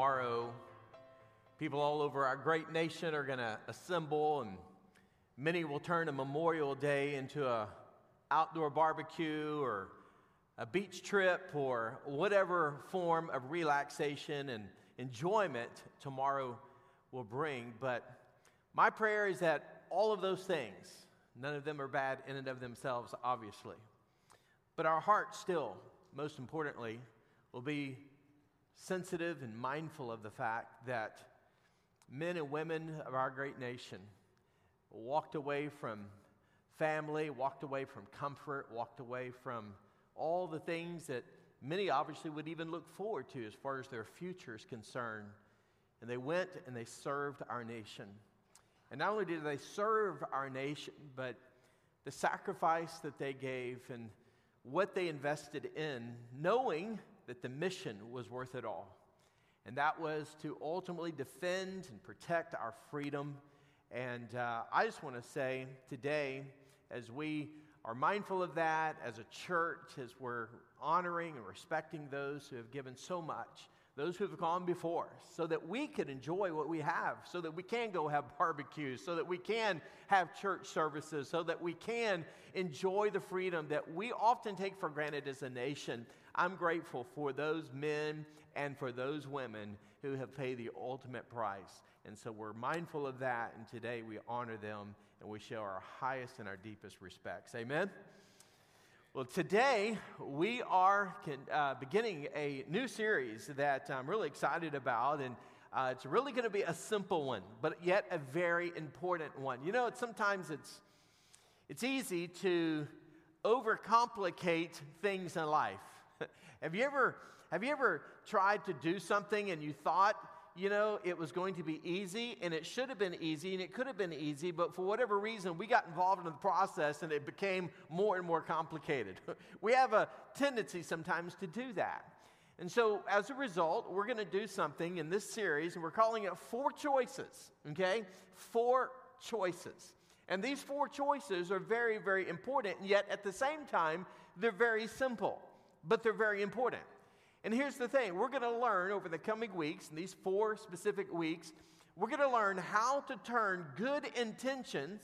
Tomorrow, people all over our great nation are going to assemble, and many will turn a Memorial Day into a outdoor barbecue or a beach trip or whatever form of relaxation and enjoyment tomorrow will bring. But my prayer is that all of those things, none of them are bad in and of themselves, obviously. But our heart still, most importantly, will be sensitive and mindful of the fact that men and women of our great nation walked away from family, walked away from comfort, walked away from all the things that many obviously would even look forward to as far as their future is concerned. And they went and they served our nation. And not only did they serve our nation, but the sacrifice that they gave and what they invested in, knowing that the mission was worth it all. And that was to ultimately defend and protect our freedom. And uh, I just want to say today, as we are mindful of that as a church, as we're honoring and respecting those who have given so much, those who have gone before so that we can enjoy what we have, so that we can go have barbecues, so that we can have church services, so that we can enjoy the freedom that we often take for granted as a nation. I'm grateful for those men and for those women who have paid the ultimate price. And so we're mindful of that, and today we honor them and we show our highest and our deepest respects. Amen? Well, today we are uh, beginning a new series that I'm really excited about, and uh, it's really going to be a simple one, but yet a very important one. You know, it's, sometimes it's it's easy to overcomplicate things in life. Have you ever have you ever tried to do something and you thought you know, it was going to be easy, and it should have been easy, and it could have been easy, but for whatever reason, we got involved in the process and it became more and more complicated. we have a tendency sometimes to do that. And so, as a result, we're going to do something in this series, and we're calling it Four Choices, okay? Four Choices. And these four choices are very, very important, and yet at the same time, they're very simple, but they're very important. And here's the thing we're going to learn over the coming weeks, in these four specific weeks, we're going to learn how to turn good intentions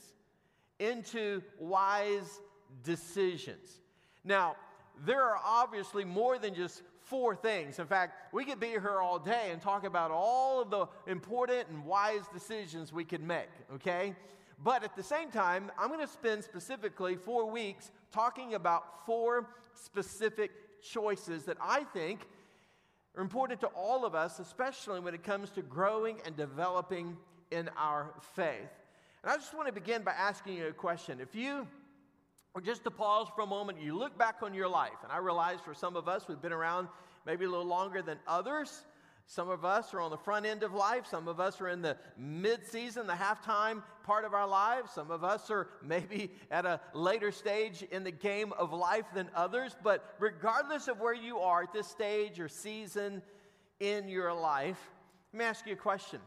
into wise decisions. Now, there are obviously more than just four things. In fact, we could be here all day and talk about all of the important and wise decisions we could make, okay? But at the same time, I'm going to spend specifically four weeks talking about four specific choices that I think are important to all of us, especially when it comes to growing and developing in our faith. And I just want to begin by asking you a question. If you or just to pause for a moment, you look back on your life, and I realize for some of us, we've been around maybe a little longer than others. Some of us are on the front end of life. Some of us are in the mid season, the halftime part of our lives. Some of us are maybe at a later stage in the game of life than others. But regardless of where you are at this stage or season in your life, let me ask you a question.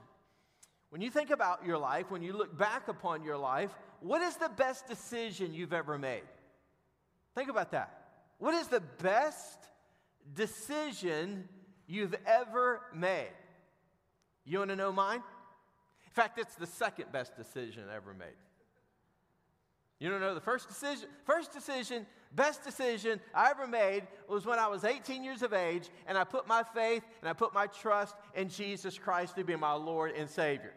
When you think about your life, when you look back upon your life, what is the best decision you've ever made? Think about that. What is the best decision you've ever made. You want to know mine? In fact, it's the second best decision I ever made. You don't know the first decision? First decision, best decision I ever made was when I was 18 years of age and I put my faith and I put my trust in Jesus Christ to be my Lord and Savior.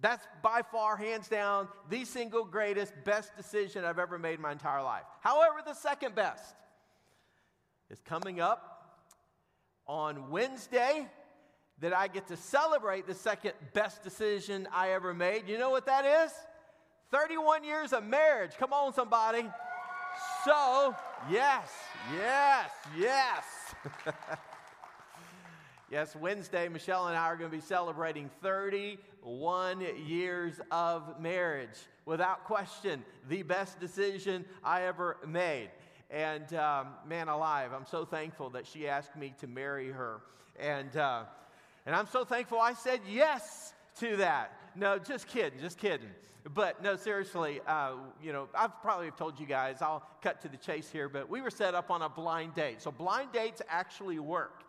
That's by far, hands down, the single greatest, best decision I've ever made in my entire life. However, the second best is coming up on Wednesday that I get to celebrate the second best decision I ever made. You know what that is? 31 years of marriage. Come on, somebody. So, yes, yes, yes. Yes, Wednesday, Michelle and I are going to be celebrating 31 years of marriage. Without question, the best decision I ever made. And um, man alive, I'm so thankful that she asked me to marry her. And, uh, and I'm so thankful I said yes to that. No, just kidding, just kidding. But no, seriously, uh, you know, I've probably told you guys, I'll cut to the chase here, but we were set up on a blind date. So blind dates actually work.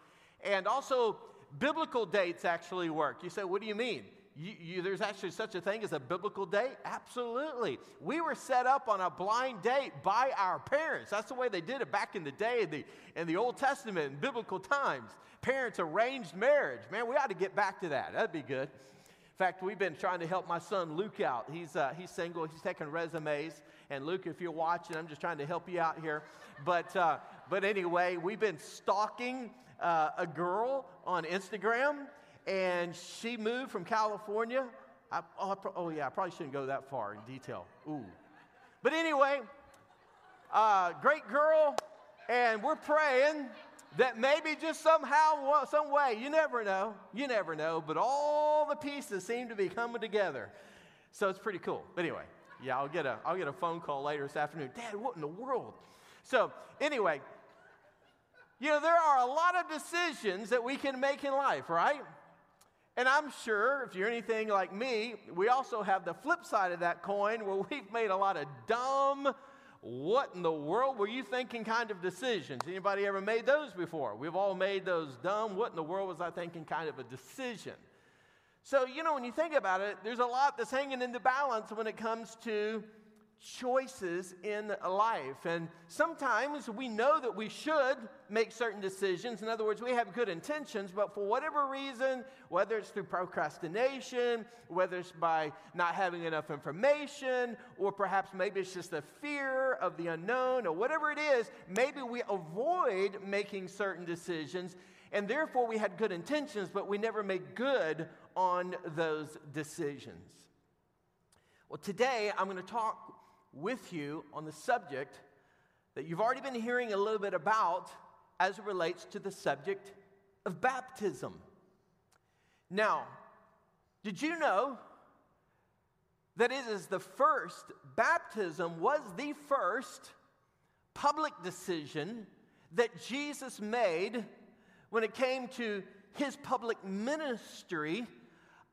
And also, biblical dates actually work. You say, what do you mean? You, you, there's actually such a thing as a biblical date? Absolutely. We were set up on a blind date by our parents. That's the way they did it back in the day in the, in the Old Testament, in biblical times. Parents arranged marriage. Man, we ought to get back to that. That'd be good. In fact, we've been trying to help my son Luke out. He's, uh, he's single, he's taking resumes. And Luke, if you're watching, I'm just trying to help you out here. But, uh, but anyway, we've been stalking uh, a girl on Instagram, and she moved from California. I, oh, I, oh, yeah, I probably shouldn't go that far in detail. Ooh. But anyway, uh, great girl, and we're praying that maybe just somehow, some way, you never know, you never know, but all the pieces seem to be coming together. So it's pretty cool. But anyway, yeah, I'll get a, I'll get a phone call later this afternoon. Dad, what in the world? So anyway, you know, there are a lot of decisions that we can make in life, right? And I'm sure if you're anything like me, we also have the flip side of that coin where we've made a lot of dumb, what in the world were you thinking kind of decisions. Anybody ever made those before? We've all made those dumb, what in the world was I thinking kind of a decision. So, you know, when you think about it, there's a lot that's hanging in the balance when it comes to choices in life. And sometimes we know that we should make certain decisions. In other words, we have good intentions, but for whatever reason, whether it's through procrastination, whether it's by not having enough information, or perhaps maybe it's just a fear of the unknown, or whatever it is, maybe we avoid making certain decisions. And therefore, we had good intentions, but we never made good on those decisions. Well, today I'm going to talk with you on the subject that you've already been hearing a little bit about as it relates to the subject of baptism. Now, did you know that it is the first, baptism was the first public decision that Jesus made when it came to his public ministry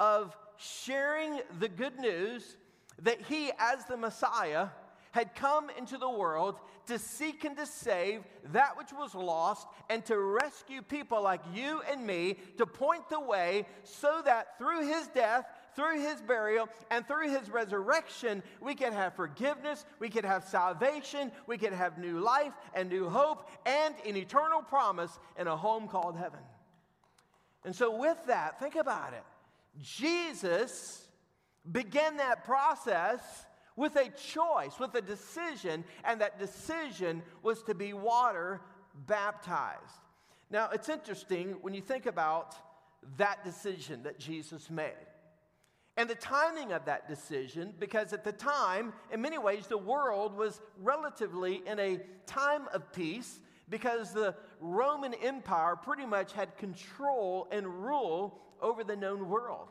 of sharing the good news that he, as the Messiah, had come into the world to seek and to save that which was lost and to rescue people like you and me, to point the way so that through his death, through his burial, and through his resurrection, we could have forgiveness, we could have salvation, we could have new life and new hope, and an eternal promise in a home called heaven. And so, with that, think about it. Jesus began that process with a choice, with a decision, and that decision was to be water baptized. Now, it's interesting when you think about that decision that Jesus made. And the timing of that decision, because at the time, in many ways, the world was relatively in a time of peace because the Roman Empire pretty much had control and rule over the known world.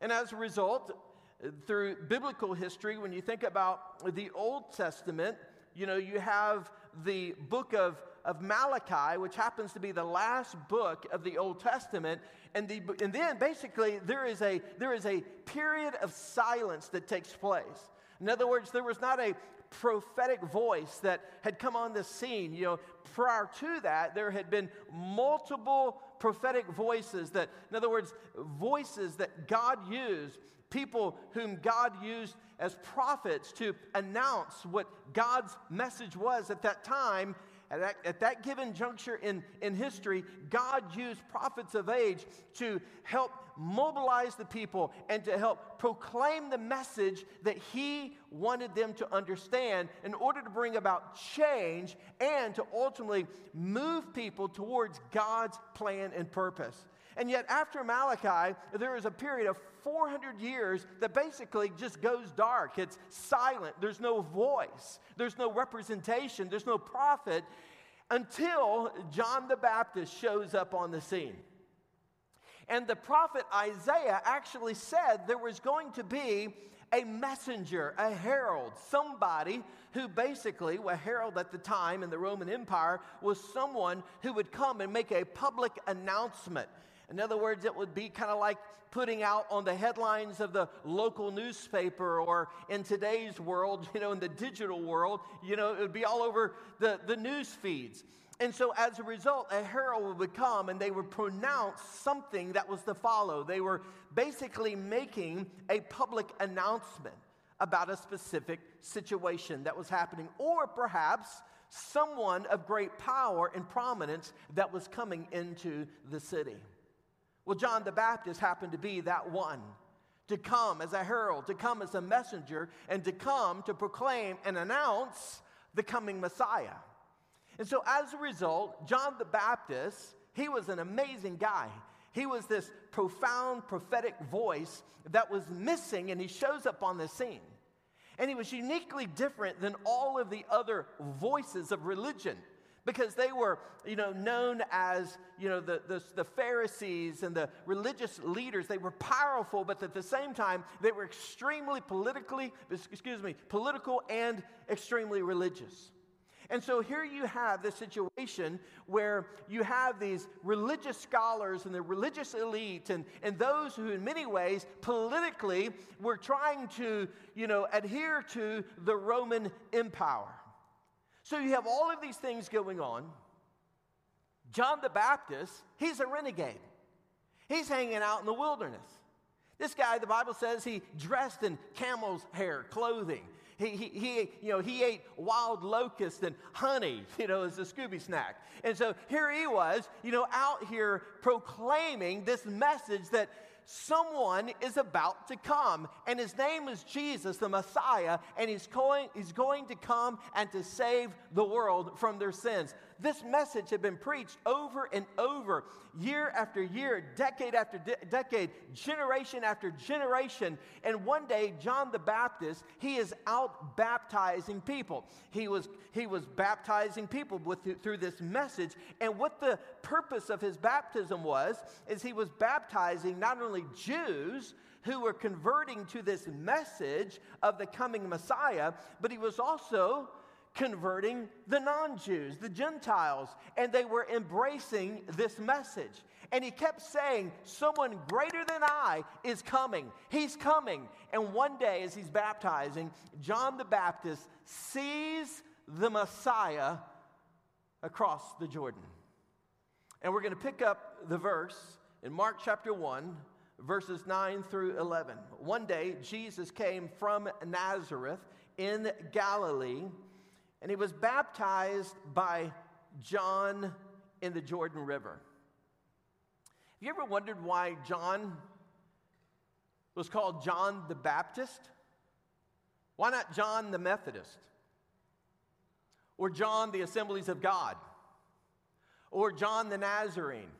And as a result, through biblical history, when you think about the Old Testament, you know, you have the book of, of Malachi, which happens to be the last book of the Old Testament. And, the, and then basically there is, a, there is a period of silence that takes place. In other words, there was not a prophetic voice that had come on the scene. You know, prior to that, there had been multiple prophetic voices that, in other words, voices that God used people whom God used as prophets to announce what God's message was at that time. At that, at that given juncture in, in history, God used prophets of age to help mobilize the people and to help proclaim the message that He wanted them to understand in order to bring about change and to ultimately move people towards God's plan and purpose. And yet, after Malachi, there is a period of 400 years that basically just goes dark. It's silent. There's no voice, there's no representation, there's no prophet until John the Baptist shows up on the scene. And the prophet Isaiah actually said there was going to be a messenger, a herald, somebody who basically, a herald at the time in the Roman Empire, was someone who would come and make a public announcement. In other words, it would be kind of like putting out on the headlines of the local newspaper or in today's world, you know, in the digital world, you know, it would be all over the, the news feeds. And so, as a result, a herald would come and they would pronounce something that was to follow. They were basically making a public announcement about a specific situation that was happening, or perhaps someone of great power and prominence that was coming into the city. Well, John the Baptist happened to be that one to come as a herald, to come as a messenger, and to come to proclaim and announce the coming Messiah. And so, as a result, John the Baptist, he was an amazing guy. He was this profound prophetic voice that was missing, and he shows up on the scene. And he was uniquely different than all of the other voices of religion because they were, you know, known as, you know, the, the, the, Pharisees and the religious leaders. They were powerful, but at the same time, they were extremely politically, excuse me, political and extremely religious. And so here you have this situation where you have these religious scholars and the religious elite and, and those who, in many ways, politically were trying to, you know, adhere to the Roman Empire. So you have all of these things going on. John the Baptist, he's a renegade. He's hanging out in the wilderness. This guy, the Bible says, he dressed in camel's hair clothing. He, he, he, you know, he ate wild locust and honey, you know, as a Scooby snack. And so here he was, you know, out here proclaiming this message that someone is about to come, and his name is Jesus, the Messiah, and he's going, he's going to come and to save the world from their sins. This message had been preached over and over, year after year, decade after de- decade, generation after generation. And one day, John the Baptist, he is out baptizing people. He was, he was baptizing people with, through this message. And what the purpose of his baptism was, is he was baptizing not only Jews, who were converting to this message of the coming Messiah, but he was also converting the non Jews, the Gentiles, and they were embracing this message. And he kept saying, Someone greater than I is coming. He's coming. And one day, as he's baptizing, John the Baptist sees the Messiah across the Jordan. And we're going to pick up the verse in Mark chapter 1, verses 9 through 11. One day, Jesus came from Nazareth in Galilee and he was baptized by John in the Jordan River. Have you ever wondered why John was called John the Baptist? Why not John the Methodist? Or John the Assemblies of God? Or John the Nazarene?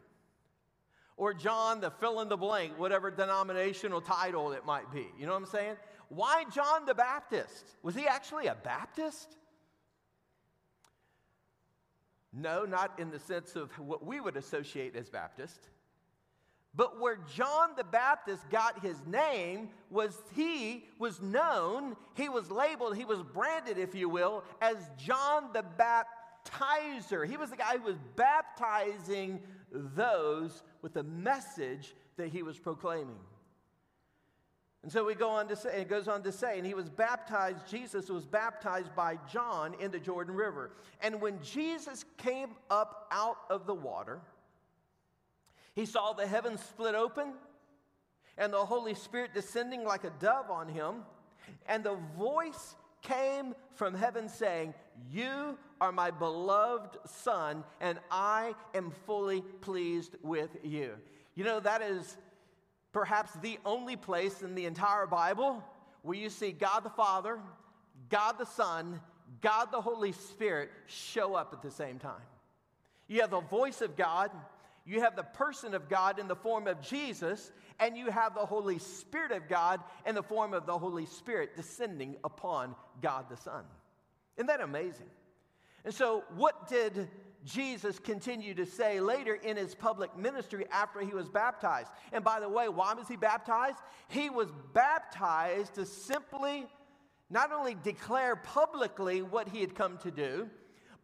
Or John the fill in the blank, whatever denominational title it might be. You know what I'm saying? Why John the Baptist? Was he actually a Baptist? No, not in the sense of what we would associate as Baptist. But where John the Baptist got his name was he was known, he was labeled, he was branded, if you will, as John the Baptizer. He was the guy who was baptizing those with the message that he was proclaiming. And so we go on to say, it goes on to say, and he was baptized, Jesus was baptized by John in the Jordan River. And when Jesus came up out of the water, he saw the heavens split open and the Holy Spirit descending like a dove on him. And the voice came from heaven saying, You are my beloved Son, and I am fully pleased with you. You know, that is perhaps the only place in the entire Bible where you see God the Father, God the Son, God the Holy Spirit show up at the same time. You have the voice of God, you have the person of God in the form of Jesus, and you have the Holy Spirit of God in the form of the Holy Spirit descending upon God the Son. Isn't that amazing? And so, what did Jesus continued to say later in his public ministry after he was baptized. And by the way, why was he baptized? He was baptized to simply not only declare publicly what he had come to do,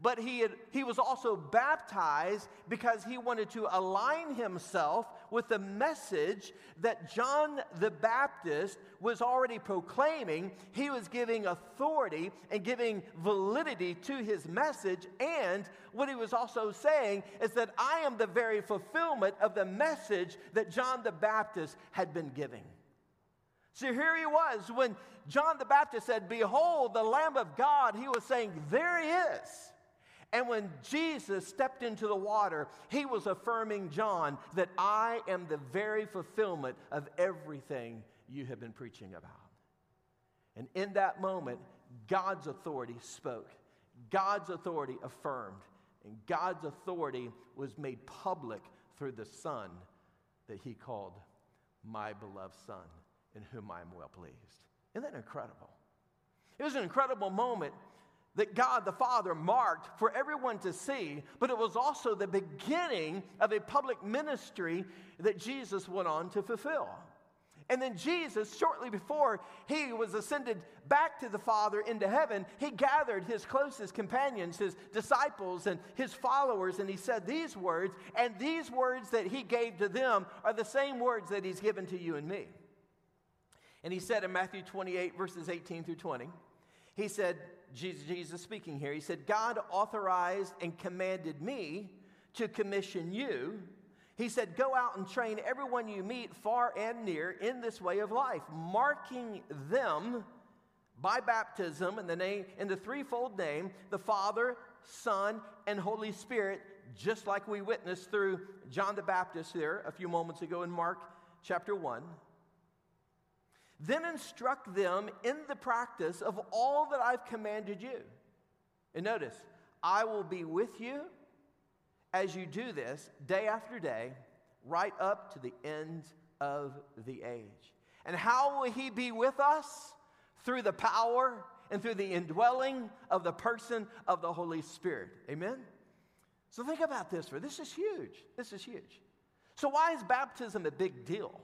but he, had, he was also baptized because he wanted to align himself with the message that John the Baptist was already proclaiming. He was giving authority and giving validity to his message. And what he was also saying is that I am the very fulfillment of the message that John the Baptist had been giving. So here he was when John the Baptist said, Behold, the Lamb of God, he was saying, There he is. And when Jesus stepped into the water, he was affirming John that I am the very fulfillment of everything you have been preaching about. And in that moment, God's authority spoke, God's authority affirmed, and God's authority was made public through the Son that he called my beloved Son, in whom I am well pleased. Isn't that incredible? It was an incredible moment that God the Father marked for everyone to see, but it was also the beginning of a public ministry that Jesus went on to fulfill. And then Jesus, shortly before he was ascended back to the Father into heaven, he gathered his closest companions, his disciples, and his followers, and he said these words, and these words that he gave to them are the same words that he's given to you and me. And he said in Matthew 28, verses 18 through 20, he said, Jesus, Jesus speaking here, he said, God authorized and commanded me to commission you. He said, Go out and train everyone you meet, far and near, in this way of life, marking them by baptism in the name in the threefold name, the Father, Son, and Holy Spirit, just like we witnessed through John the Baptist there a few moments ago in Mark chapter 1. Then instruct them in the practice of all that I've commanded you. And notice, I will be with you as you do this day after day, right up to the end of the age. And how will He be with us? Through the power and through the indwelling of the person of the Holy Spirit. Amen? So think about this for this is huge. This is huge. So, why is baptism a big deal?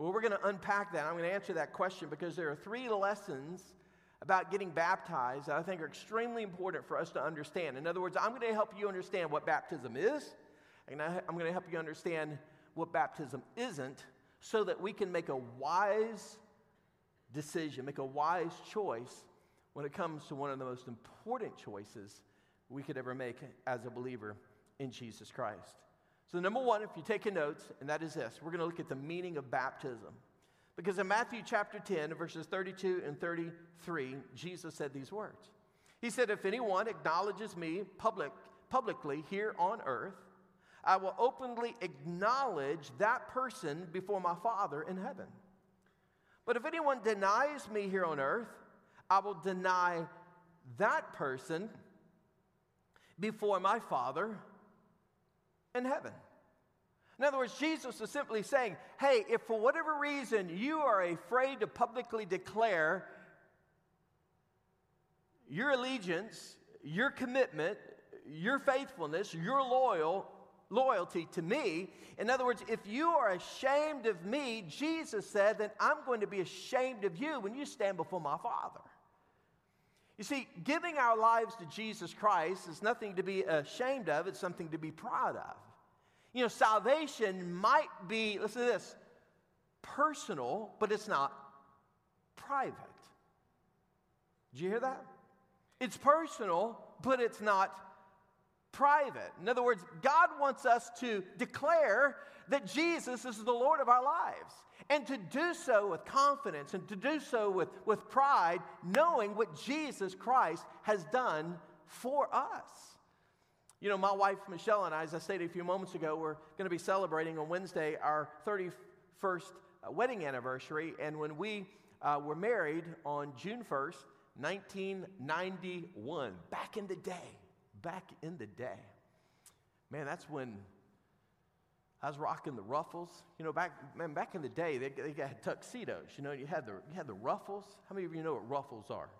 Well, we're going to unpack that. I'm going to answer that question because there are three lessons about getting baptized that I think are extremely important for us to understand. In other words, I'm going to help you understand what baptism is, and I'm going to help you understand what baptism isn't so that we can make a wise decision, make a wise choice when it comes to one of the most important choices we could ever make as a believer in Jesus Christ. So, number one, if you're taking notes, and that is this we're going to look at the meaning of baptism. Because in Matthew chapter 10, verses 32 and 33, Jesus said these words. He said, If anyone acknowledges me public, publicly here on earth, I will openly acknowledge that person before my Father in heaven. But if anyone denies me here on earth, I will deny that person before my Father in heaven. In other words, Jesus is simply saying, hey, if for whatever reason you are afraid to publicly declare your allegiance, your commitment, your faithfulness, your loyal loyalty to me. In other words, if you are ashamed of me, Jesus said, then I'm going to be ashamed of you when you stand before my Father. You see, giving our lives to Jesus Christ is nothing to be ashamed of, it's something to be proud of. You know, salvation might be, listen to this, personal, but it's not private. Did you hear that? It's personal, but it's not private. In other words, God wants us to declare that Jesus is the Lord of our lives and to do so with confidence and to do so with, with pride, knowing what Jesus Christ has done for us. You know, my wife Michelle and I, as I stated a few moments ago, we're going to be celebrating on Wednesday our 31st uh, wedding anniversary. And when we uh, were married on June 1st, 1991, back in the day, back in the day, man, that's when I was rocking the ruffles. You know, back man, back in the day, they, they had tuxedos. You know, you had the you had the ruffles. How many of you know what ruffles are?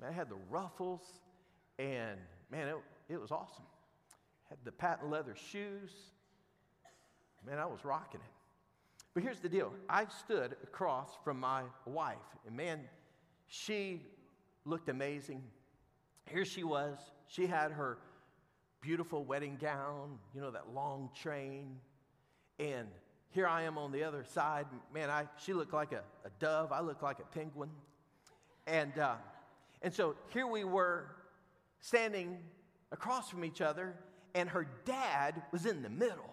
Man, I had the ruffles, and man, it, it was awesome. had the patent leather shoes. Man, I was rocking it. But here's the deal I stood across from my wife, and man, she looked amazing. Here she was. She had her beautiful wedding gown, you know, that long train. And here I am on the other side. Man, I, she looked like a, a dove. I looked like a penguin. And, uh, and so here we were standing across from each other, and her dad was in the middle.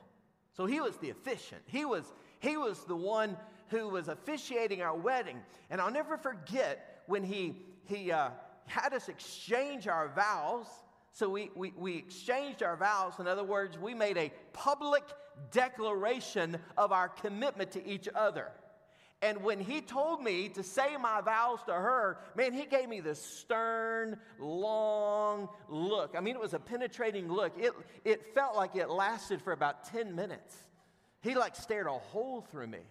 So he was the officiant. He was, he was the one who was officiating our wedding. And I'll never forget when he, he uh, had us exchange our vows. So we, we, we exchanged our vows. In other words, we made a public declaration of our commitment to each other. And when he told me to say my vows to her, man, he gave me this stern, long look. I mean, it was a penetrating look. It, it felt like it lasted for about 10 minutes. He like stared a hole through me.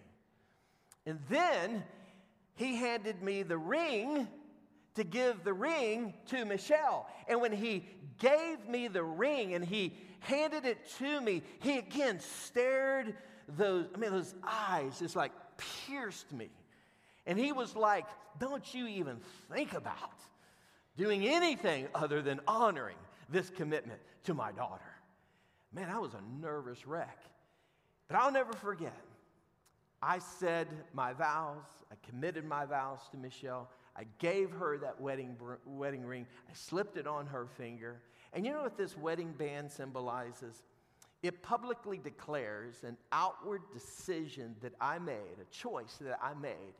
And then he handed me the ring to give the ring to Michelle. And when he gave me the ring and he handed it to me, he again stared those, I mean, those eyes just like pierced me. And he was like, Don't you even think about doing anything other than honoring this commitment to my daughter. Man, I was a nervous wreck. But I'll never forget. I said my vows, I committed my vows to Michelle. I gave her that wedding, wedding ring. I slipped it on her finger. And you know what this wedding band symbolizes? It publicly declares an outward decision that I made, a choice that I made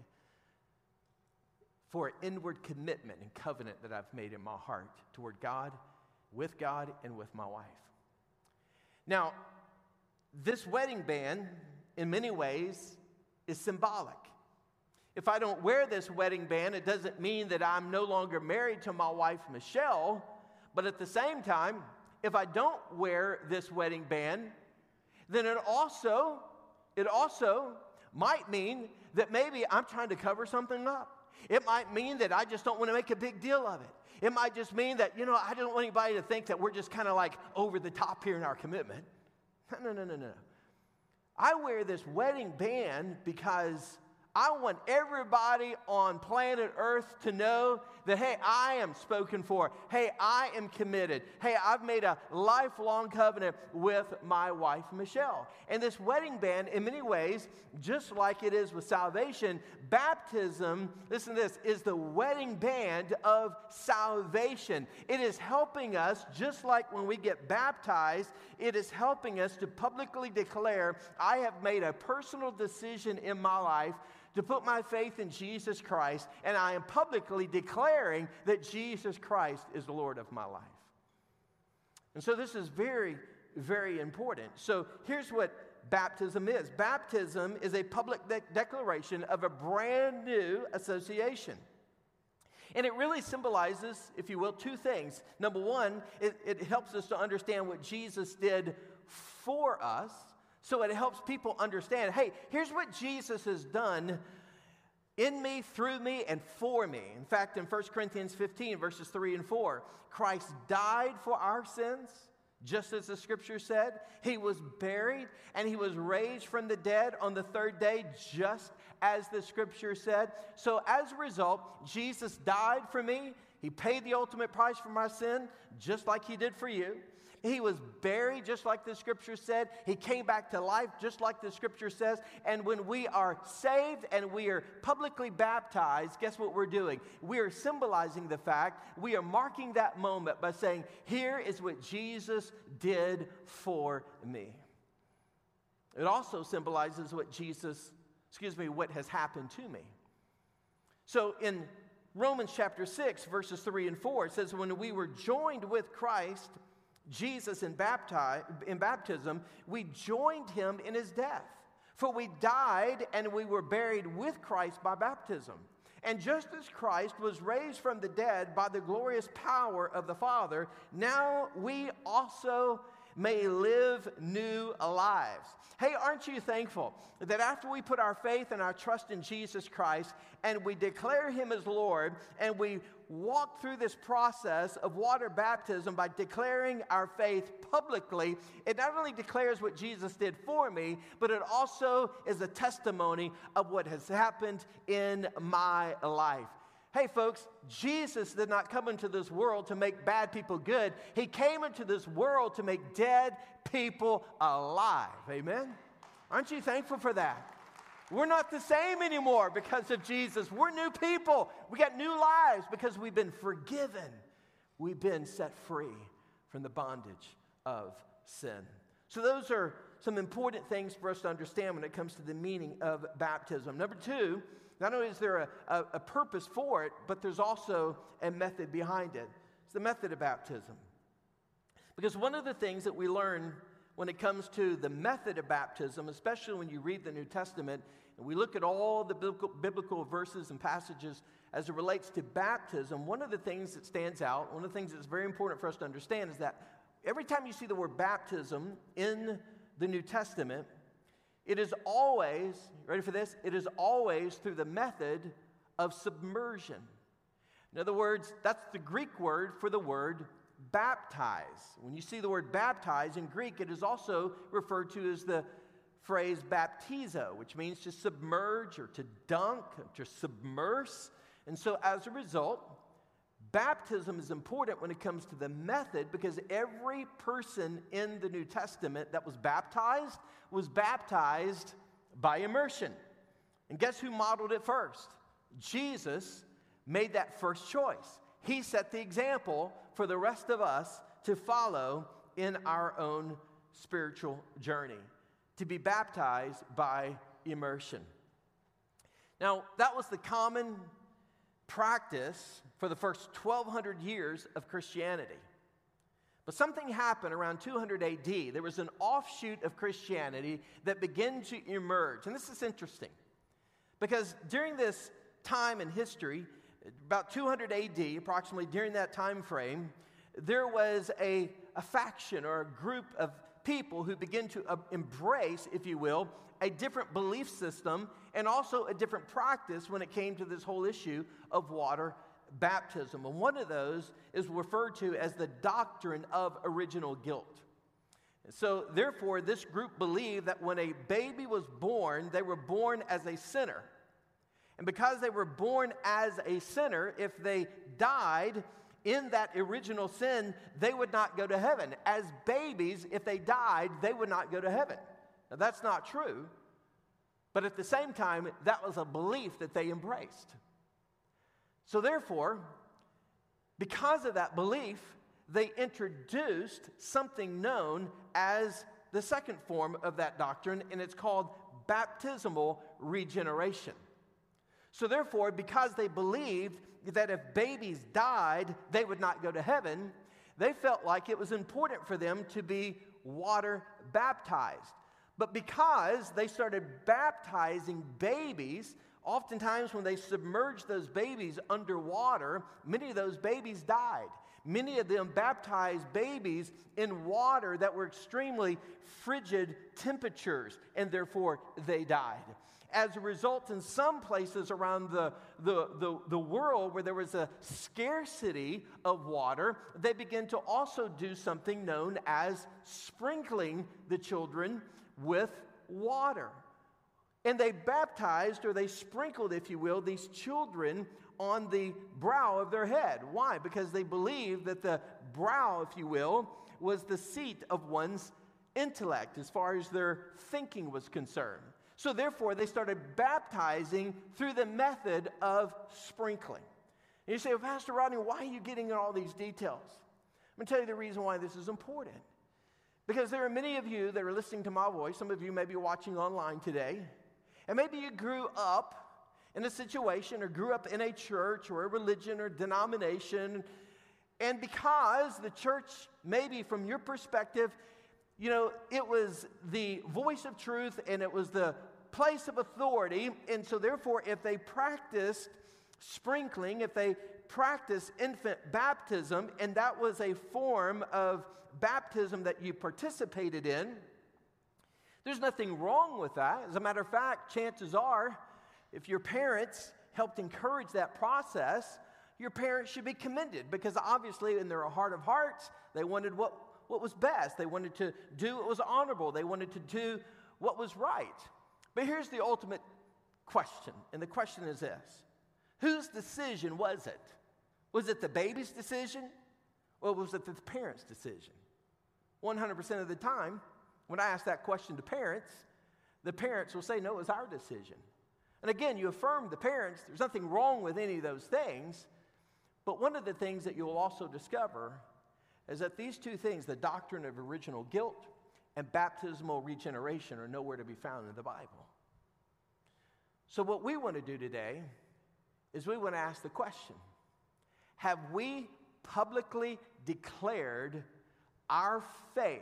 for an inward commitment and covenant that I've made in my heart toward God, with God, and with my wife. Now, this wedding band, in many ways, is symbolic. If I don't wear this wedding band, it doesn't mean that I'm no longer married to my wife, Michelle, but at the same time, if I don't wear this wedding band, then it also, it also might mean that maybe I'm trying to cover something up. It might mean that I just don't want to make a big deal of it. It might just mean that, you know, I don't want anybody to think that we're just kind of like over the top here in our commitment. No, no, no, no, no. I wear this wedding band because I want everybody on planet Earth to know that, hey, I am spoken for. Hey, I am committed. Hey, I've made a lifelong covenant with my wife, Michelle. And this wedding band, in many ways, just like it is with salvation, baptism, listen to this, is the wedding band of salvation. It is helping us, just like when we get baptized, it is helping us to publicly declare, I have made a personal decision in my life to put my faith in Jesus Christ, and I am publicly declaring that Jesus Christ is the Lord of my life. And so this is very, very important. So here's what baptism is baptism is a public de- declaration of a brand new association. And it really symbolizes, if you will, two things. Number one, it, it helps us to understand what Jesus did for us. So it helps people understand hey, here's what Jesus has done in me, through me, and for me. In fact, in 1 Corinthians 15, verses 3 and 4, Christ died for our sins, just as the scripture said. He was buried and he was raised from the dead on the third day, just as the scripture said. So, as a result, Jesus died for me. He paid the ultimate price for my sin, just like he did for you. He was buried, just like the scripture said. He came back to life, just like the scripture says. And when we are saved and we are publicly baptized, guess what we're doing? We are symbolizing the fact, we are marking that moment by saying, Here is what Jesus did for me. It also symbolizes what Jesus, excuse me, what has happened to me. So in Romans chapter 6, verses 3 and 4, it says, When we were joined with Christ, Jesus in, bapti- in baptism, we joined him in his death. For we died and we were buried with Christ by baptism. And just as Christ was raised from the dead by the glorious power of the Father, now we also may live new lives. Hey, aren't you thankful that after we put our faith and our trust in Jesus Christ and we declare Him as Lord and we walk through this process of water baptism by declaring our faith publicly, it not only declares what Jesus did for me, but it also is a testimony of what has happened in my life. Hey, folks, Jesus did not come into this world to make bad people good. He came into this world to make dead people alive. Amen? Aren't you thankful for that? We're not the same anymore because of Jesus. We're new people. We got new lives because we've been forgiven. We've been set free from the bondage of sin. So, those are some important things for us to understand when it comes to the meaning of baptism. Number two, not only is there a, a, a purpose for it, but there's also a method behind it. It's the method of baptism. Because one of the things that we learn when it comes to the method of baptism, especially when you read the New Testament and we look at all the biblical, biblical, verses and passages as it relates to baptism, one of the things that stands out, one of the things that's very important for us to understand is that every time you see the word baptism in the New Testament, it is always, ready for this? It is always through the method of submersion. In other words, that's the Greek word for the word baptize. When you see the word baptize in Greek, it is also referred to as the phrase baptizo, which means to submerge or to dunk, or to submerse. And so as a result, baptism is important when it comes to the method because every person in the New Testament that was baptized was baptized by immersion. And guess who modeled it first? Jesus made that first choice. He set the example for the rest of us to follow in our own spiritual journey, to be baptized by immersion. Now, that was the common practice for the first 1200 years of Christianity. But something happened around 200 AD. There was an offshoot of Christianity that began to emerge. And this is interesting because during this time in history, about 200 AD, approximately during that time frame, there was a, a faction or a group of people who begin to uh, embrace, if you will, a different belief system and also a different practice when it came to this whole issue of water baptism. And one of those is referred to as the doctrine of original guilt. So, therefore, this group believed that when a baby was born, they were born as a sinner. And because they were born as a sinner, if they died in that original sin, they would not go to heaven. As babies, if they died, they would not go to heaven. Now, that's not true, but at the same time, that was a belief that they embraced. So, therefore, because of that belief, they introduced something known as the second form of that doctrine, and it's called baptismal regeneration. So, therefore, because they believed that if babies died, they would not go to heaven, they felt like it was important for them to be water baptized. But because they started baptizing babies, oftentimes when they submerged those babies underwater, many of those babies died. Many of them baptized babies in water that were extremely frigid temperatures, and therefore they died as a result, in some places around the, the, the, the, world where there was a scarcity of water, they began to also do something known as sprinkling the children with water. And they baptized, or they sprinkled, if you will, these children on the brow of their head. Why? Because they believed that the brow, if you will, was the seat of one's intellect as far as their thinking was concerned. So, therefore, they started baptizing through the method of sprinkling. And you say, well, Pastor Rodney, why are you getting in all these details? I'm going to tell you the reason why this is important. Because there are many of you that are listening to my voice. Some of you may be watching online today. And maybe you grew up in a situation or grew up in a church or a religion or denomination. And because the church, maybe from your perspective, you know, it was the voice of truth and it was the place of authority. And so, therefore, if they practiced sprinkling, if they practiced infant baptism, and that was a form of baptism that you participated in. There's nothing wrong with that. As a matter of fact, chances are, if your parents helped encourage that process, your parents should be commended because obviously, in their heart of hearts, they wanted what, what was best. They wanted to do what was honorable. They wanted to do what was right. But here's the ultimate question, and the question is this Whose decision was it? Was it the baby's decision or was it the parent's decision? 100% of the time, when I ask that question to parents, the parents will say, No, it was our decision. And again, you affirm the parents, there's nothing wrong with any of those things. But one of the things that you'll also discover is that these two things, the doctrine of original guilt and baptismal regeneration, are nowhere to be found in the Bible. So, what we want to do today is we want to ask the question Have we publicly declared our faith,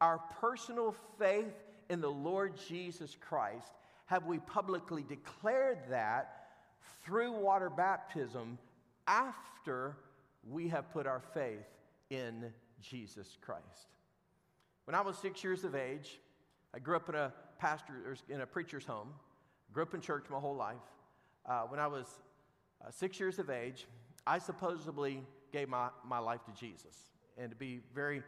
our personal faith in the Lord Jesus Christ? Have we publicly declared that through water baptism after we have put our faith in Jesus Christ? When I was six years of age, I grew up in a pastor in a preacher's home. Grew up in church my whole life. Uh, when I was uh, six years of age, I supposedly gave my, my life to Jesus. And to be very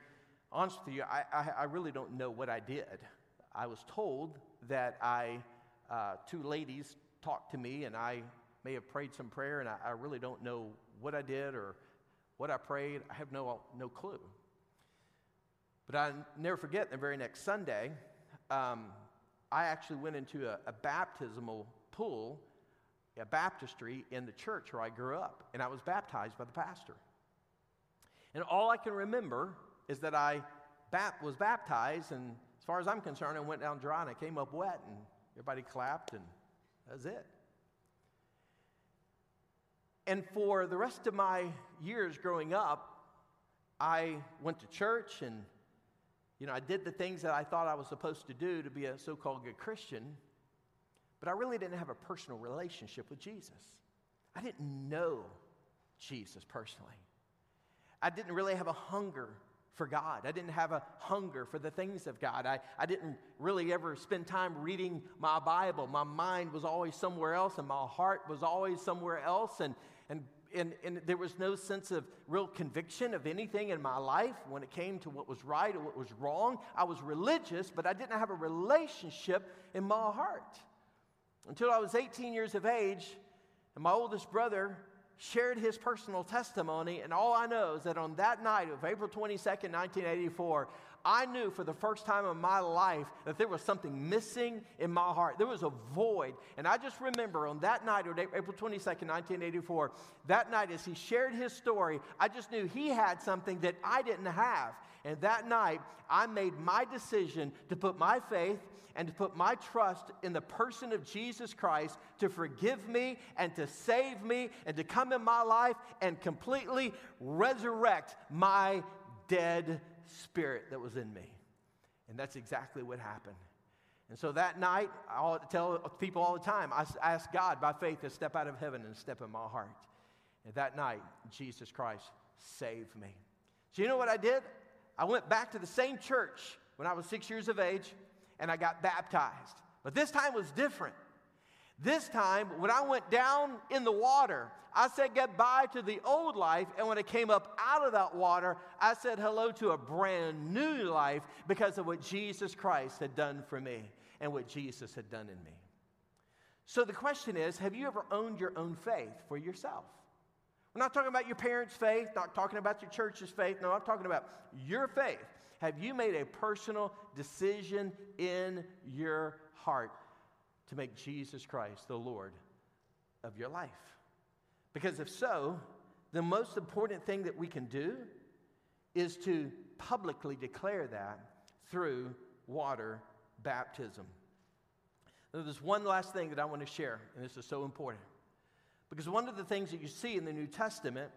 honest with you, I, I, I really don't know what I did. I was told that I, uh, two ladies talked to me, and I may have prayed some prayer, and I, I really don't know what I did or what I prayed. I have no, no clue. But I never forget the very next Sunday, um, I actually went into a, a baptismal pool, a baptistry in the church where I grew up, and I was baptized by the pastor. And all I can remember is that I bap- was baptized, and as far as I'm concerned, I went down dry and I came up wet, and everybody clapped, and that's it. And for the rest of my years growing up, I went to church and you know, I did the things that I thought I was supposed to do to be a so called good Christian, but I really didn't have a personal relationship with Jesus. I didn't know Jesus personally. I didn't really have a hunger for God. I didn't have a hunger for the things of God. I, I didn't really ever spend time reading my Bible. My mind was always somewhere else, and my heart was always somewhere else. And, and and, there was no sense of real conviction of anything in my life when it came to what was right or what was wrong. I was religious, but I didn't have a relationship in my heart. Until I was 18 years of age, and my oldest brother shared his personal testimony, and all I know is that on that night of April 22nd, 1984, I knew for the first time in my life that there was something missing in my heart. There was a void. And I just remember on that night, April 22nd, 1984, that night as he shared his story, I just knew he had something that I didn't have. And that night, I made my decision to put my faith and to put my trust in the person of Jesus Christ to forgive me and to save me and to come in my life and completely resurrect my dead spirit that was in me. And that's exactly what happened. And so that night, I tell people all the time, I ask God by faith to step out of heaven and step in my heart. And that night, Jesus Christ saved me. So you know what I did? I went back to the same church when I was six years of age and I got baptized. But this time was different. This time, when I went down in the water, I said goodbye to the old life. And when I came up out of that water, I said hello to a brand new life because of what Jesus Christ had done for me and what Jesus had done in me. So the question is have you ever owned your own faith for yourself? We're not talking about your parents' faith, not talking about your church's faith. No, I'm talking about your faith. Have you made a personal decision in your heart to make Jesus Christ the Lord of your life? Because if so, the most important thing that we can do is to publicly declare that through water baptism. Now, there's one last thing that I want to share, and this is so important. Because one of the things that you see in the New Testament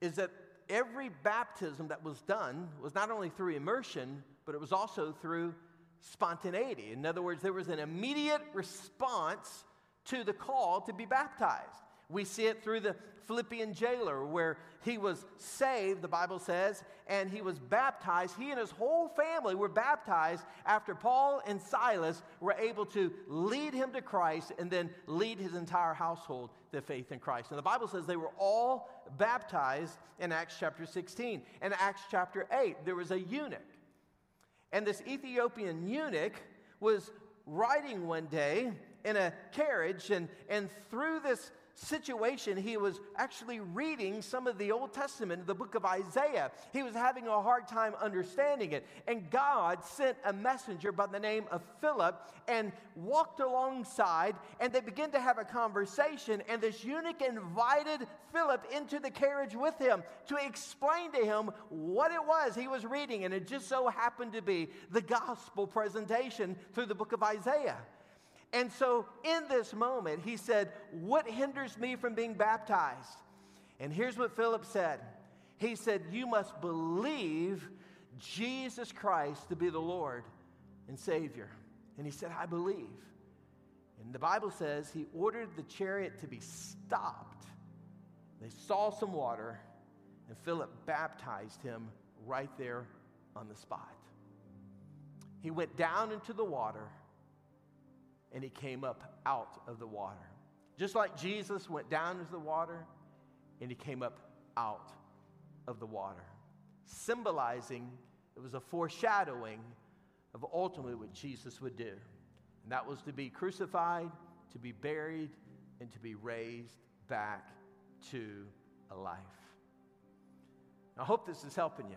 is that every baptism that was done was not only through immersion, but it was also through spontaneity. In other words, there was an immediate response to the call to be baptized. We see it through the Philippian jailer where he was saved, the Bible says, and he was baptized. He and his whole family were baptized after Paul and Silas were able to lead him to Christ and then lead his entire household to faith in Christ. And the Bible says they were all baptized in Acts chapter 16. In Acts chapter 8, there was a eunuch. And this Ethiopian eunuch was riding one day in a carriage, and, and through this situation, he was actually reading some of the Old Testament, the book of Isaiah. He was having a hard time understanding it. And God sent a messenger by the name of Philip and walked alongside, and they began to have a conversation. And this eunuch invited Philip into the carriage with him to explain to him what it was he was reading. And it just so happened to be the gospel presentation through the book of Isaiah. And so, in this moment, he said, What hinders me from being baptized? And here's what Philip said He said, You must believe Jesus Christ to be the Lord and Savior. And he said, I believe. And the Bible says he ordered the chariot to be stopped. They saw some water, and Philip baptized him right there on the spot. He went down into the water and he came up out of the water. Just like Jesus went down into the water and he came up out of the water, symbolizing it was a foreshadowing of ultimately what Jesus would do. And that was to be crucified, to be buried, and to be raised back to a life. I hope this is helping you.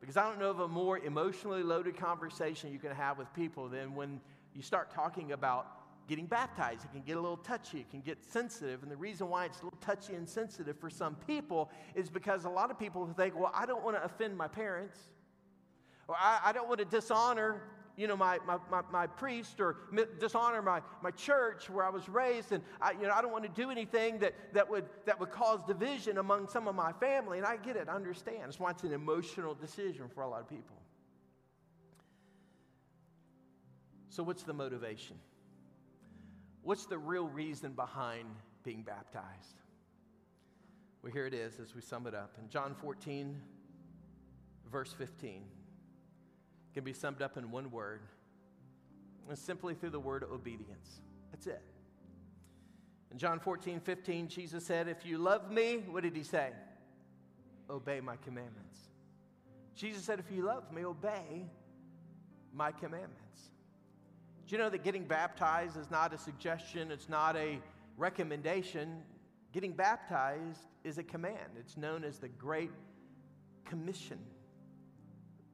Because I don't know of a more emotionally loaded conversation you can have with people than when you start talking about getting baptized. It can get a little touchy, it can get sensitive. And the reason why it's a little touchy and sensitive for some people is because a lot of people think, well, I don't want to offend my parents, or I, I don't want to dishonor. You know, my, my, my, my priest or dishonor my, my church where I was raised, and I, you know, I don't want to do anything that, that, would, that would cause division among some of my family. And I get it, I understand. That's why it's an emotional decision for a lot of people. So, what's the motivation? What's the real reason behind being baptized? Well, here it is as we sum it up. In John 14, verse 15, can be summed up in one word, and simply through the word obedience. That's it. In John 14, 15, Jesus said, If you love me, what did he say? Obey my commandments. Jesus said, If you love me, obey my commandments. Do you know that getting baptized is not a suggestion, it's not a recommendation? Getting baptized is a command. It's known as the Great Commission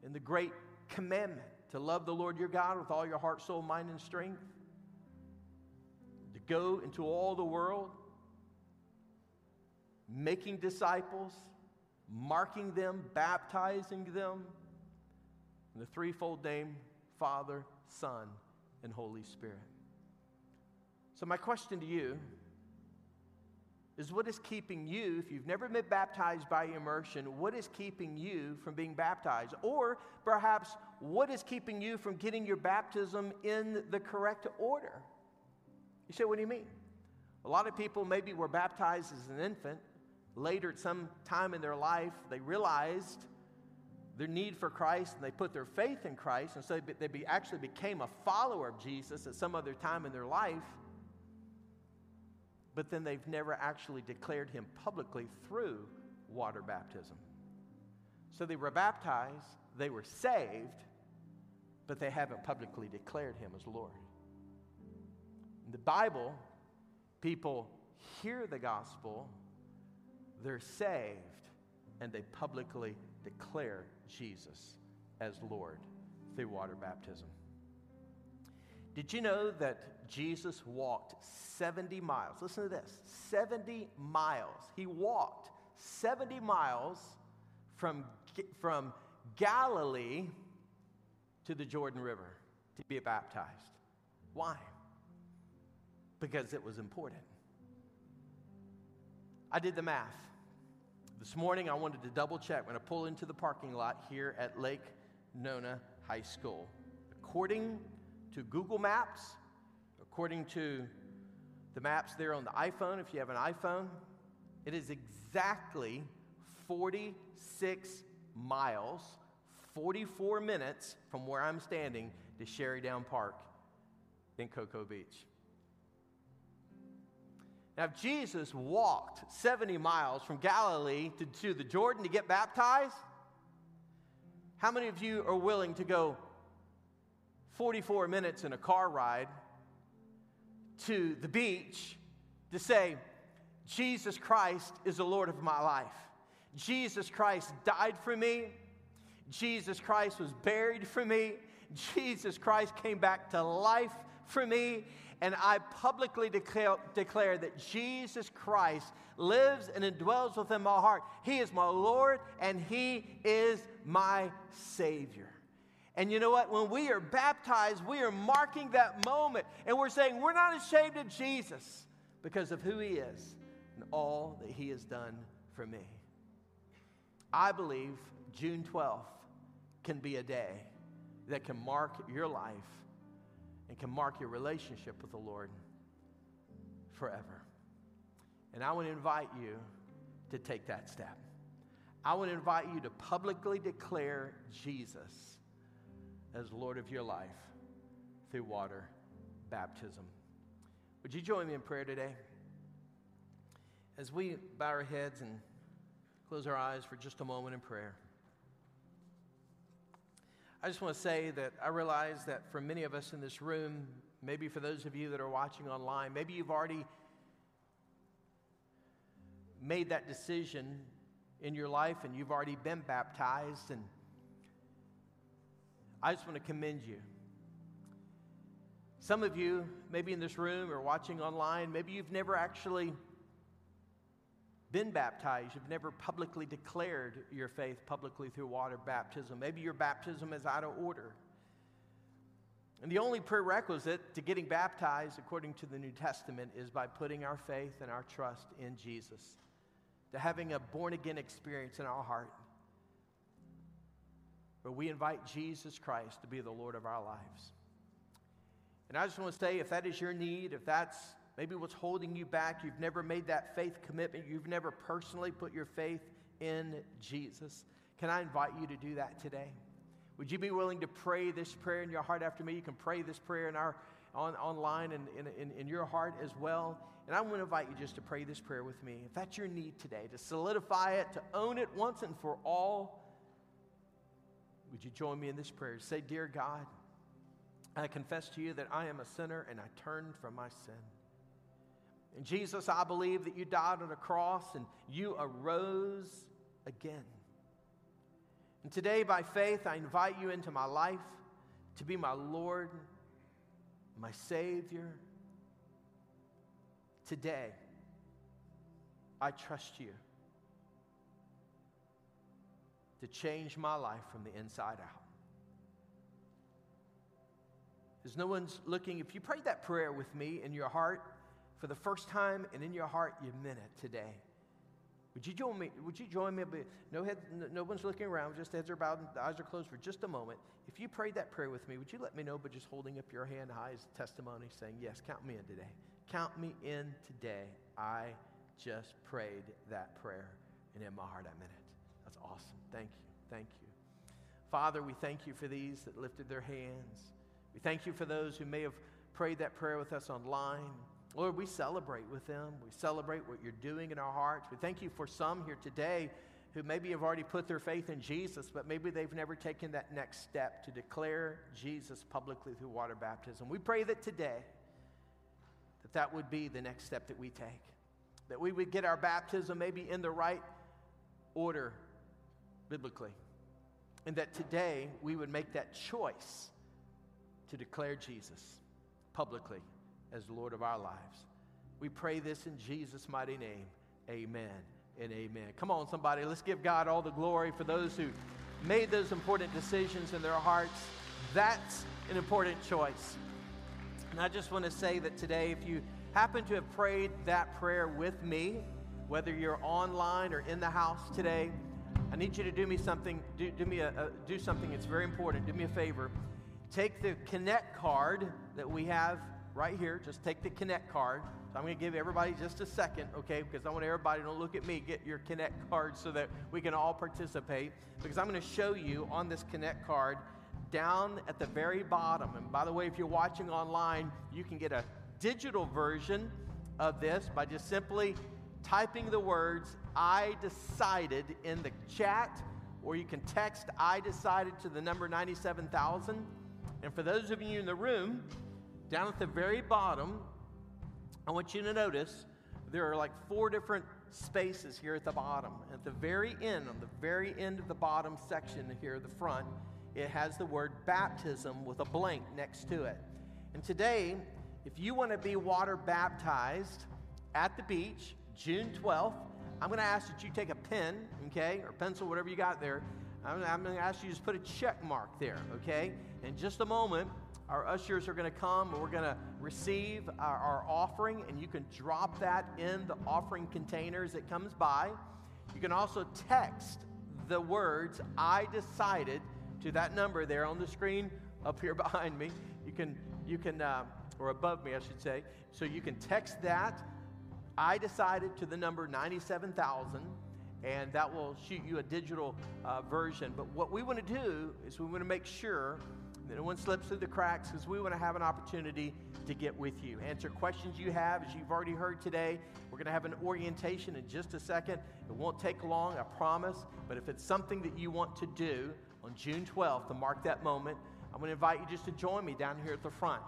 and the Great Commandment to love the Lord your God with all your heart, soul, mind, and strength, to go into all the world, making disciples, marking them, baptizing them in the threefold name Father, Son, and Holy Spirit. So, my question to you is what is keeping you, if you've never been baptized by immersion, what is keeping you from being baptized? Or perhaps, what is keeping you from getting your baptism in the correct order? You say, what do you mean? A lot of people maybe were baptized as an infant. Later, at some time in their life, they realized their need for Christ and they put their faith in Christ, and so they be, actually became a follower of Jesus at some other time in their life, but then they've never actually declared him publicly through water baptism. So they were baptized, they were saved, but they haven't publicly declared him as Lord. In the Bible, people hear the gospel, they're saved, and they publicly declare Jesus as Lord through water baptism. Did you know that Jesus walked 70 miles? Listen to this 70 miles. He walked 70 miles from, from Galilee to the Jordan River to be baptized. Why? Because it was important. I did the math. This morning, I wanted to double check when I pull into the parking lot here at Lake Nona High School. According to Google Maps, according to The map's there on the iPhone if you have an iPhone. It is exactly 46 miles, 44 minutes from where I'm standing to Cherie Down Park in Cocoa Beach. Now, if Jesus walked 70 miles from Galilee to, to the Jordan to get baptized, how many of you are willing to go 44 minutes in a car ride to the beach to say, Jesus Christ is the Lord of my life? Jesus Christ died for me. Jesus Christ was buried for me. Jesus Christ came back to life for me and I publicly declare, declare, that Jesus Christ lives and indwells within my heart. He is my Lord and He is my Savior. And you know what? When we are baptized, we are marking that moment and we're saying we're not ashamed of Jesus because of who He is and all that He has done for me. I believe June 12th can be a day that can mark your life and can mark your relationship with the Lord forever. And I want to invite you to take that step. I want to invite you to publicly declare Jesus as Lord of your life through water baptism. Would you join me in prayer today? As we bow our heads and close our eyes for just a moment in prayer. I just want to say that I realize that for many of us in this room, maybe for those of you that are watching online, maybe you've already made that decision in your life and you've already been baptized. And I just want to commend you. Some of you, maybe in this room or watching online, maybe you've never actually been baptized, you've never publicly declared your faith publicly through water baptism. Maybe your baptism is out of order. And the only prerequisite to getting baptized, according to the New Testament, is by putting our faith and our trust in Jesus, to having a born again experience in our heart, where we invite Jesus Christ to be the Lord of our lives. And I just want to say if that is your need, if that's Maybe what's holding you back, you've never made that faith commitment, you've never personally put your faith in Jesus. Can I invite you to do that today? Would you be willing to pray this prayer in your heart after me? You can pray this prayer in our on, online and in, in, in your heart as well. And I want to invite you just to pray this prayer with me. If that's your need today, to solidify it, to own it once and for all, would you join me in this prayer? Say, Dear God, I confess to you that I am a sinner and I turn from my sin. And Jesus, I believe that you died on a cross and you arose again. And today, by faith, I invite you into my life to be my Lord, my Savior. Today, I trust you to change my life from the inside out. As no one's looking, if you prayed that prayer with me in your heart, for the first time and in your heart, you meant it today. Would you join me? Would you join me? No, head, no one's looking around, just heads are bowed and eyes are closed for just a moment. If you prayed that prayer with me, would you let me know by just holding up your hand high as a testimony, saying, Yes, count me in today. Count me in today. I just prayed that prayer, and in my heart I meant it. That's awesome. Thank you. Thank you. Father, we thank you for these that lifted their hands. We thank you for those who may have prayed that prayer with us online. Lord, we celebrate with them. We celebrate what you're doing in our hearts. We thank you for some here today who maybe have already put their faith in Jesus, but maybe they've never taken that next step to declare Jesus publicly through water baptism. We pray that today that that would be the next step that we take. That we would get our baptism maybe in the right order biblically. And that today we would make that choice to declare Jesus publicly as Lord of our lives. We pray this in Jesus' mighty name. Amen and amen. Come on, somebody, let's give God all the glory for those who made those important decisions in their hearts. That's an important choice. And I just want to say that today, if you happen to have prayed that prayer with me, whether you're online or in the house today, I need you to do me something. Do, do me a, a, do something. It's very important. Do me a favor. Take the Connect card that we have right here. Just take the Connect card. So I'm going to give everybody just a second, okay? Because I want everybody to look at me, get your Connect card so that we can all participate. Because I'm going to show you on this Connect card down at the very bottom. And by the way, if you're watching online, you can get a digital version of this by just simply typing the words I decided in the chat, or you can text I decided to the number 97,000. And for those of you in the room, down at the very bottom, I want you to notice there are like four different spaces here at the bottom. At the very end, on the very end of the bottom section here at the front, it has the word baptism with a blank next to it. And today, if you want to be water baptized at the beach, June 12th, I'm going to ask that you take a pen, okay, or pencil, whatever you got there. I'm, I'm going to ask you to just put a check mark there, okay? In just a moment, our ushers are going to come we're going to receive our, our, offering, and you can drop that in the offering containers that comes by. You can also text the words, I decided, to that number there on the screen up here behind me. You can, you can, uh, or above me, I should say. So you can text that. I decided to the number 97,000 and that will shoot you a digital uh, version. But what we want to do is we want to make sure that no one slips through the cracks because we want to have an opportunity to get with you. Answer questions you have, as you've already heard today. We're going to have an orientation in just a second. It won't take long, I promise. But if it's something that you want to do on June 12th to mark that moment, I'm going to invite you just to join me down here at the front.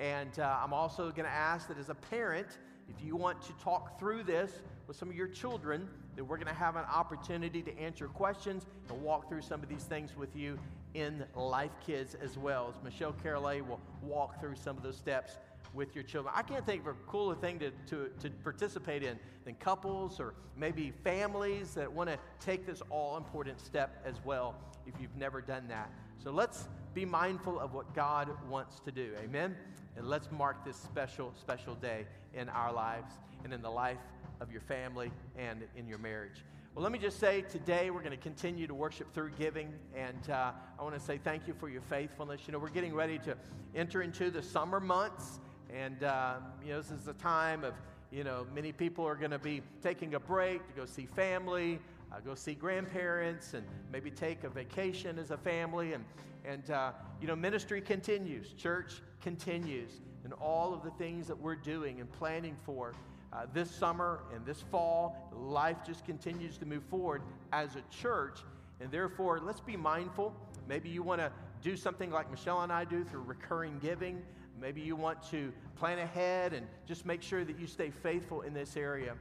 And uh, I'm also going to ask that as a parent, if you want to talk through this with some of your children, that we're going to have an opportunity to answer questions and walk through some of these things with you in Life Kids as well. As Michelle Carolee will walk through some of those steps with your children. I can't think of a cooler thing to, to, to participate in than couples or maybe families that want to take this all important step as well if you've never done that. So let's be mindful of what God wants to do. Amen? And let's mark this special, special day in our lives and in the life of your family and in your marriage. Well, let me just say today we're going to continue to worship through giving. And uh, I want to say thank you for your faithfulness. You know, we're getting ready to enter into the summer months. And, uh, you know, this is a time of, you know, many people are going to be taking a break to go see family, uh, go see grandparents, and maybe take a vacation as a family. And, and uh, you know, ministry continues, church continues, and all of the things that we're doing and planning for uh, this summer and this fall, life just continues to move forward as a church. And therefore, let's be mindful. Maybe you want to do something like Michelle and I do through recurring giving. Maybe you want to plan ahead and just make sure that you stay faithful in this area.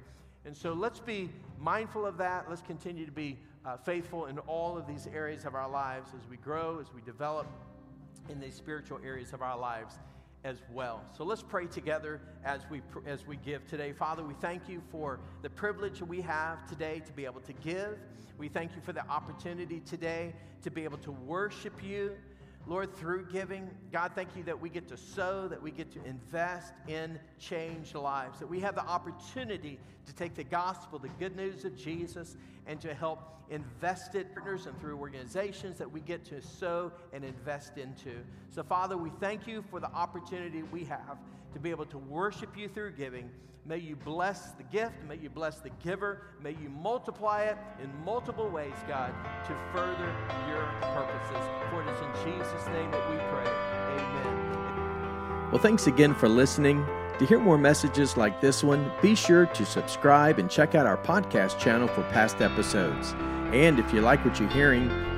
And so let's be mindful of that. Let's continue to be uh, faithful in all of these areas of our lives as we grow, as we develop in these spiritual areas of our lives as well. So let's pray together as we as we give today. Father, we thank you for the privilege we have today to be able to give. We thank you for the opportunity today to be able to worship you. Lord, through giving, God, thank you that we get to sow, that we get to invest in changed lives, that we have the opportunity to take the gospel, the good news of Jesus, and to help invest it partners and through organizations that we get to sow and invest into. So, Father, we thank you for the opportunity we have to be able to worship you through giving. May you bless the gift. May you bless the giver. May you multiply it in multiple ways, God, to further your purposes. For it is in Jesus' name that we pray. Amen. Well, thanks again for listening. To hear more messages like this one, be sure to subscribe and check out our podcast channel for past episodes. And if you like what you're hearing,